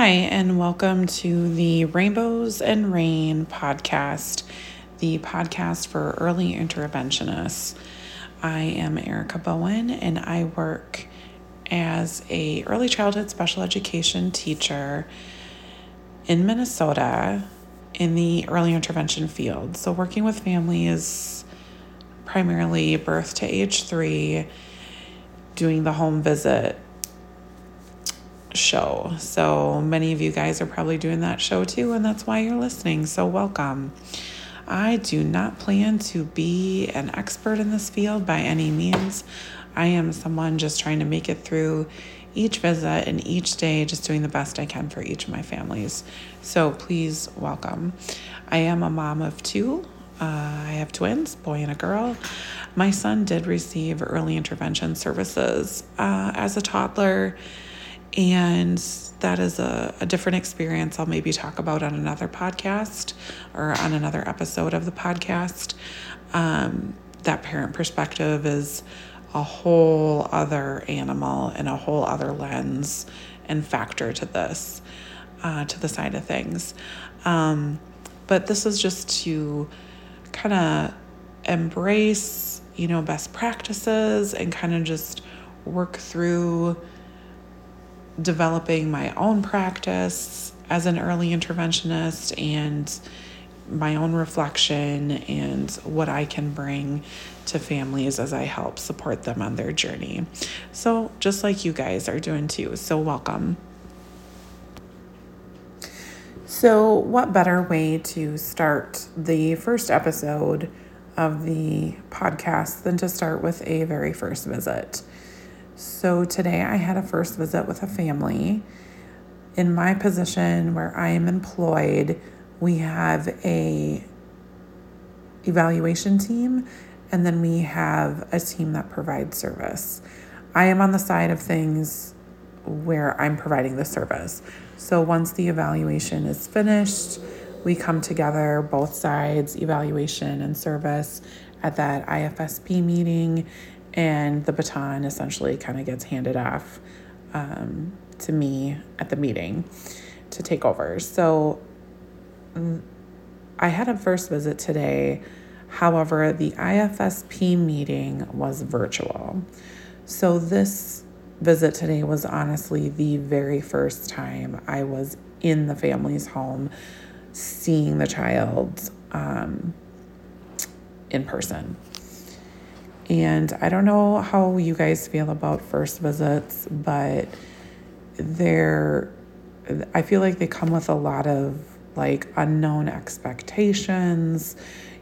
Hi, and welcome to the Rainbows and Rain podcast, the podcast for early interventionists. I am Erika Bowen, and I work as a early childhood special education teacher in Minnesota in the early intervention field. So, working with families primarily birth to age three, doing the home visit show. So many of you guys are probably doing that show too, and that's why you're listening. So, welcome. I do not plan to be an expert in this field by any means. I am someone just trying to make it through each visit and each day, just doing the best I can for each of my families. So, please welcome. I am a mom of two. Uh, I have twins, boy and a girl. My son did receive early intervention services uh, as a toddler and that is a, a different experience I'll maybe talk about on another podcast or on another episode of the podcast. Um, that parent perspective is a whole other animal and a whole other lens and factor to this, uh, to the side of things. Um, but this is just to kind of embrace, you know, best practices and kind of just work through developing my own practice as an early interventionist and my own reflection and what I can bring to families as I help support them on their journey. So, just like you guys are doing too. So, welcome. So, what better way to start the first episode of the podcast than to start with a very first visit? So today I had a first visit with a family. In my position where I am employed, we have a evaluation team and then we have a team that provides service. I am on the side of things where I'm providing the service. So once the evaluation is finished, we come together, both sides, evaluation and service, at that IFSP meeting, and the baton essentially kind of gets handed off um, to me at the meeting to take over. So mm, I had a first visit today. However, the IFSP meeting was virtual. So this visit today was honestly the very first time I was in the family's home seeing the child um, in person. And I don't know how you guys feel about first visits, but they're, I feel like they come with a lot of like unknown expectations.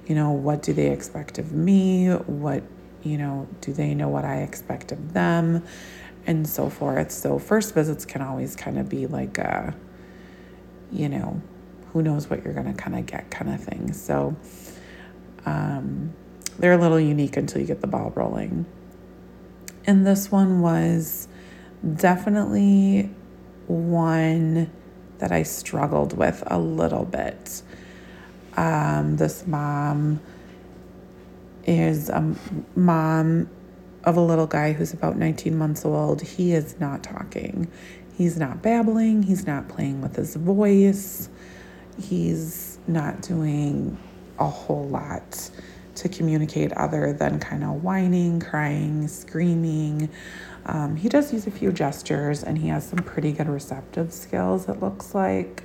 You know, what do they expect of me? What, you know, do they know what I expect of them? And so forth. So, first visits can always kind of be like a, you know, who knows what you're going to kind of get kind of thing. So, um, they're a little unique until you get the ball rolling. And this one was definitely one that I struggled with a little bit. Um, this mom is a mom of a little guy who's about 19 months old. He is not talking, he's not babbling, he's not playing with his voice, he's not doing a whole lot to communicate other than kind of whining, crying, screaming. Um, he does use a few gestures and he has some pretty good receptive skills, it looks like.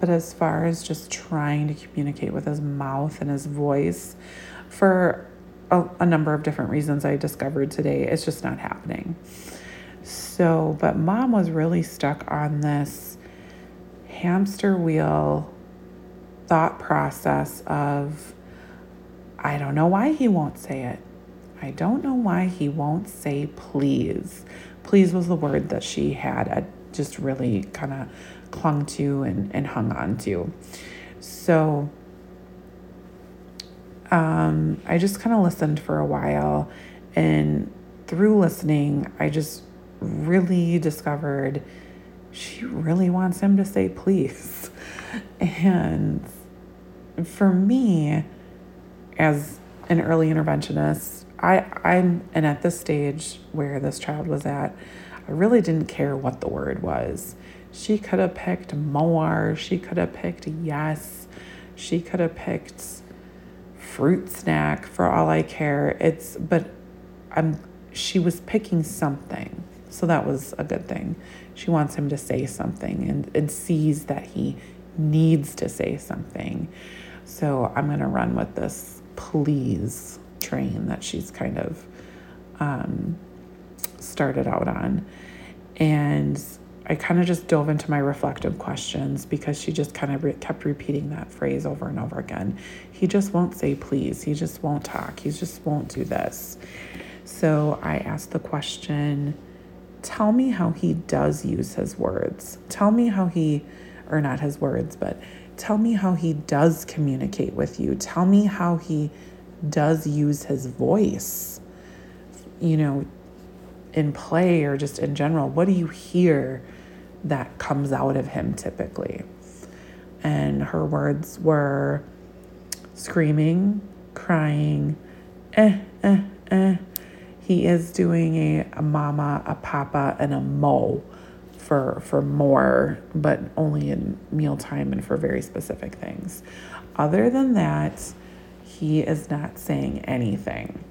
But as far as just trying to communicate with his mouth and his voice, for a, a number of different reasons I discovered today, it's just not happening. So, but mom was really stuck on this hamster wheel thought process of I don't know why he won't say it. I don't know why he won't say please. Please was the word that she had uh, just really kind of clung to and, and hung on to. So um, I just kind of listened for a while. And through listening, I just really discovered she really wants him to say please. And for me, as an early interventionist, I I'm and at this stage where this child was at, I really didn't care what the word was. She could have picked more, she could have picked yes, she could have picked fruit snack for all I care. It's but I'm she was picking something. So that was a good thing. She wants him to say something and, and sees that he needs to say something. So I'm to run with this please train that she's kind of um, started out on. And I kind of just dove into my reflective questions because she just kind of re- kept repeating that phrase over and over again. He just won't say please. He just won't talk. He just won't do this. So I asked the question tell me how he does use his words. Tell me how he, or not his words, but tell me how he does communicate with you. Tell me how he does use his voice, you know, in play or just in general. What do you hear that comes out of him typically? And her words were screaming, crying, eh, eh, eh. He is doing a, a mama, a papa, and a mo for for more, but only in mealtime and for very specific things. Other than that, he is not saying anything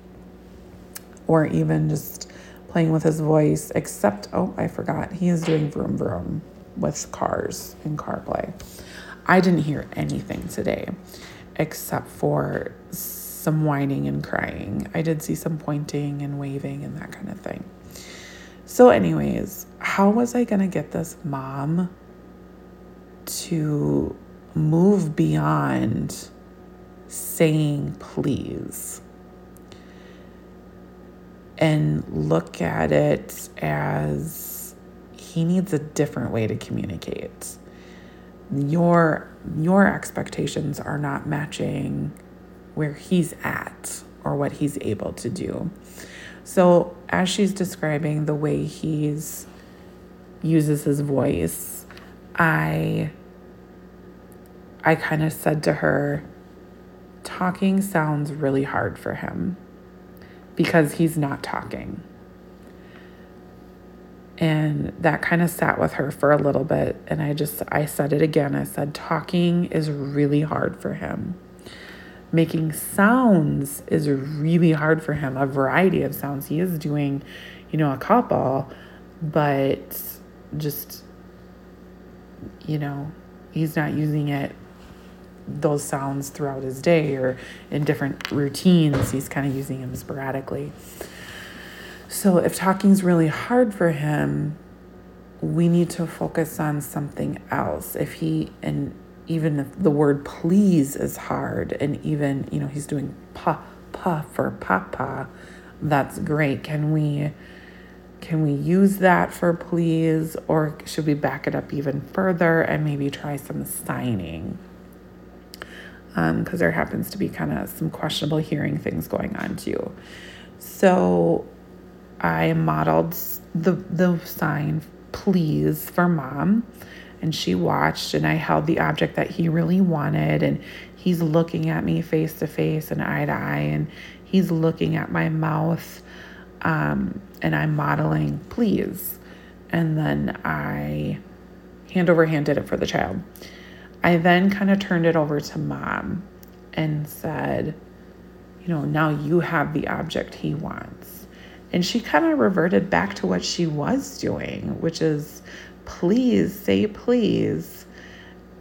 or even just playing with his voice, except, oh, I forgot, he is doing vroom vroom with cars in car play. I didn't hear anything today except for some whining and crying. I did see some pointing and waving and that kind of thing. So, anyways, how was I going to get this mom to move beyond saying please and look at it as he needs a different way to communicate. Your your expectations are not matching where he's at or what he's able to do. So, as she's describing the way he's uses his voice, I I kind of said to her, talking sounds really hard for him because he's not talking. And that kind of sat with her for a little bit. And I just, I said it again. I said, talking is really hard for him. Making sounds is really hard for him, a variety of sounds. He is doing, you know, a couple, but just, you know, he's not using it those sounds throughout his day or in different routines. He's kind of using them sporadically. So if talking's really hard for him, we need to focus on something else. If he and even if the word please is hard and even, you know, he's doing pa pa for papa, that's great. Can we can we use that for please or should we back it up even further and maybe try some signing? because um, there happens to be kind of some questionable hearing things going on too. So I modeled the the sign please for mom and she watched and I held the object that he really wanted and he's looking at me face to face and eye to eye and he's looking at my mouth um, and I'm modeling please and then I hand over hand did it for the child. I then kind of turned it over to mom and said, you know, now you have the object he wants. And she kind of reverted back to what she was doing, which is please say please.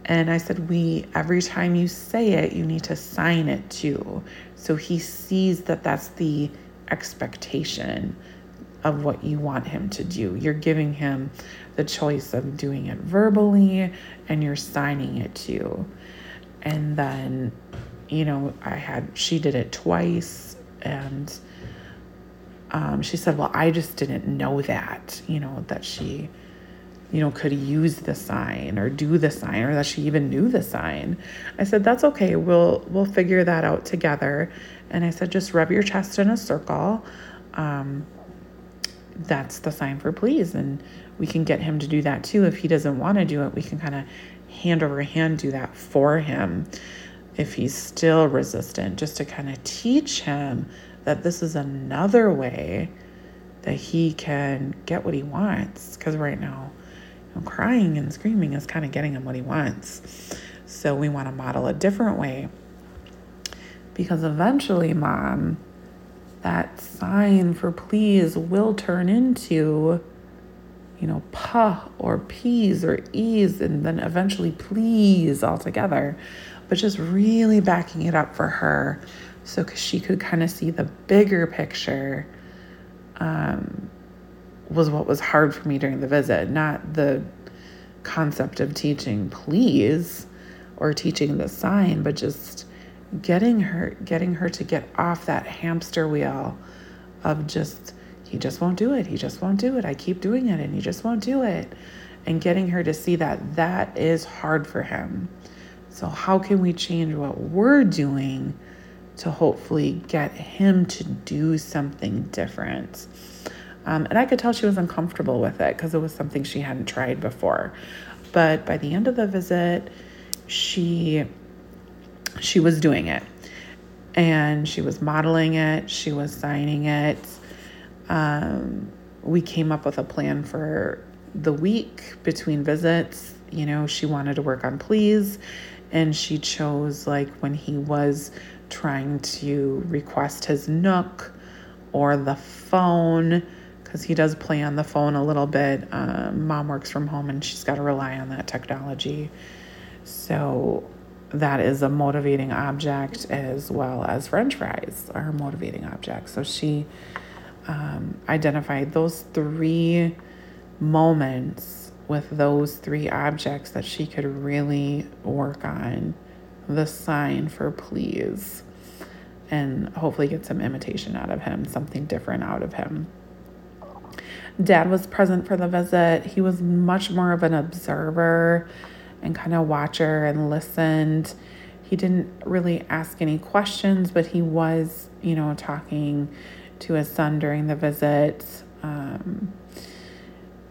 And I said, we, every time you say it, you need to sign it too. So he sees that that's the expectation of what you want him to do. You're giving him the choice of doing it verbally and you're signing it too. And then, you know, I had, she did it twice and um, she said, Well, I just didn't know that, you know, that she, you know, could use the sign or do the sign or that she even knew the sign. I said, That's okay. We'll, we'll figure that out together. And I said, Just rub your chest in a circle. Um, that's the sign for please. And we can get him to do that too. If he doesn't want to do it, we can kind of hand over hand do that for him if he's still resistant, just to kind of teach him that this is another way that he can get what he wants. Because right now, crying and screaming is kind of getting him what he wants. So we want to model a different way. Because eventually, mom, that sign for please will turn into, you know, pa or peas or ease, and then eventually please altogether. But just really backing it up for her so cuz she could kind of see the bigger picture um, was what was hard for me during the visit, not the concept of teaching please or teaching the sign, but just getting her getting her to get off that hamster wheel of just he just won't do it. He just won't do it. I keep doing it and he just won't do it. And getting her to see that that is hard for him. So how can we change what we're doing to hopefully get him to do something different? Um, and I could tell she was uncomfortable with it because it was something she hadn't tried before. But by the end of the visit, she she was doing it. And she was modeling it. She was signing it. Um, we came up with a plan for the week between visits. You know she wanted to work on please and she chose like when he was trying to request his nook or the phone because he does play on the phone a little bit um, mom works from home and she's got to rely on that technology so that is a motivating object as well as french fries are a motivating objects. So she um, identified those three moments with those three objects that she could really work on the sign for please and hopefully get some imitation out of him, something different out of him. Dad was present for the visit. He was much more of an observer and kind of watcher and listened. He didn't really ask any questions, but he was, you know, talking to his son during the visit, um,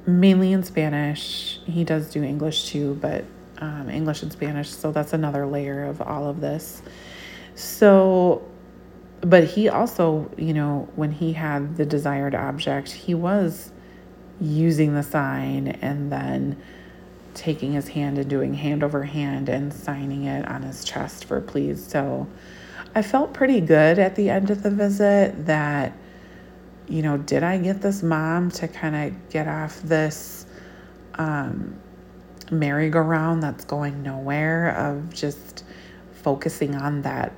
mainly in Spanish. He does do English too, but um, English and Spanish. So that's another layer of all of this. So, but he also, you know, when he had the desired object, he was using the sign and then taking his hand and doing hand over hand and signing it on his chest for please. So I felt pretty good at the end of the visit that, you know, did I get this mom to kind of get off this um, merry-go-round that's going nowhere of just focusing on that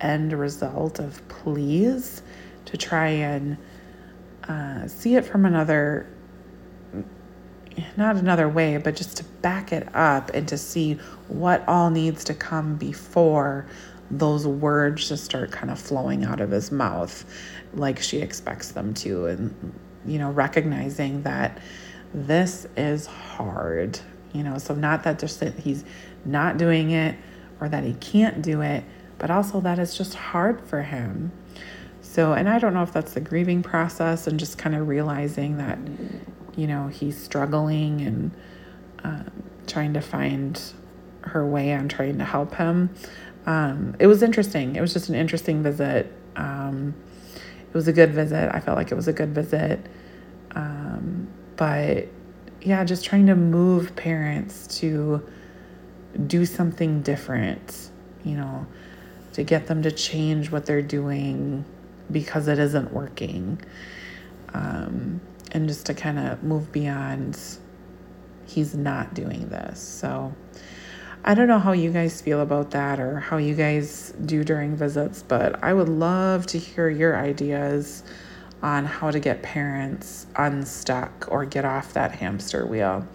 end result of please to try and uh, see it from another not another way, but just to back it up and to see what all needs to come before those words just start kind of flowing out of his mouth like she expects them to. And, you know, recognizing that this is hard, you know, so not that just that he's not doing it or that he can't do it, but also that it's just hard for him. So, and I don't know if that's the grieving process and just kind of realizing that you know, he's struggling and um, trying to find her way and trying to help him. Um, it was interesting. It was just an interesting visit. Um, it was a good visit. I felt like it was a good visit. Um, but yeah, just trying to move parents to do something different, you know, to get them to change what they're doing because it isn't working. Um, and just to kind of move beyond he's not doing this. So I don't know how you guys feel about that or how you guys do during visits, but I would love to hear your ideas on how to get parents unstuck or get off that hamster wheel.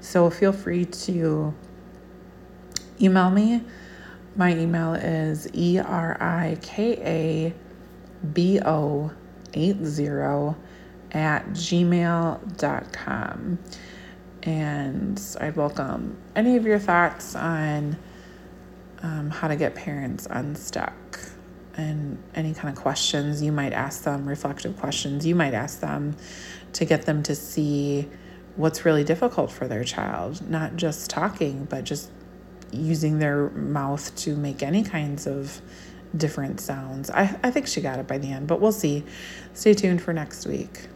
So feel free to email me. My email is E R I K A B O 80 at gmail.com. And I'd welcome any of your thoughts on um, how to get parents unstuck and any kind of questions you might ask them, reflective questions you might ask them to get them to see what's really difficult for their child, not just talking, but just using their mouth to make any kinds of different sounds. I, I think she got it by the end, but we'll see. Stay tuned for next week.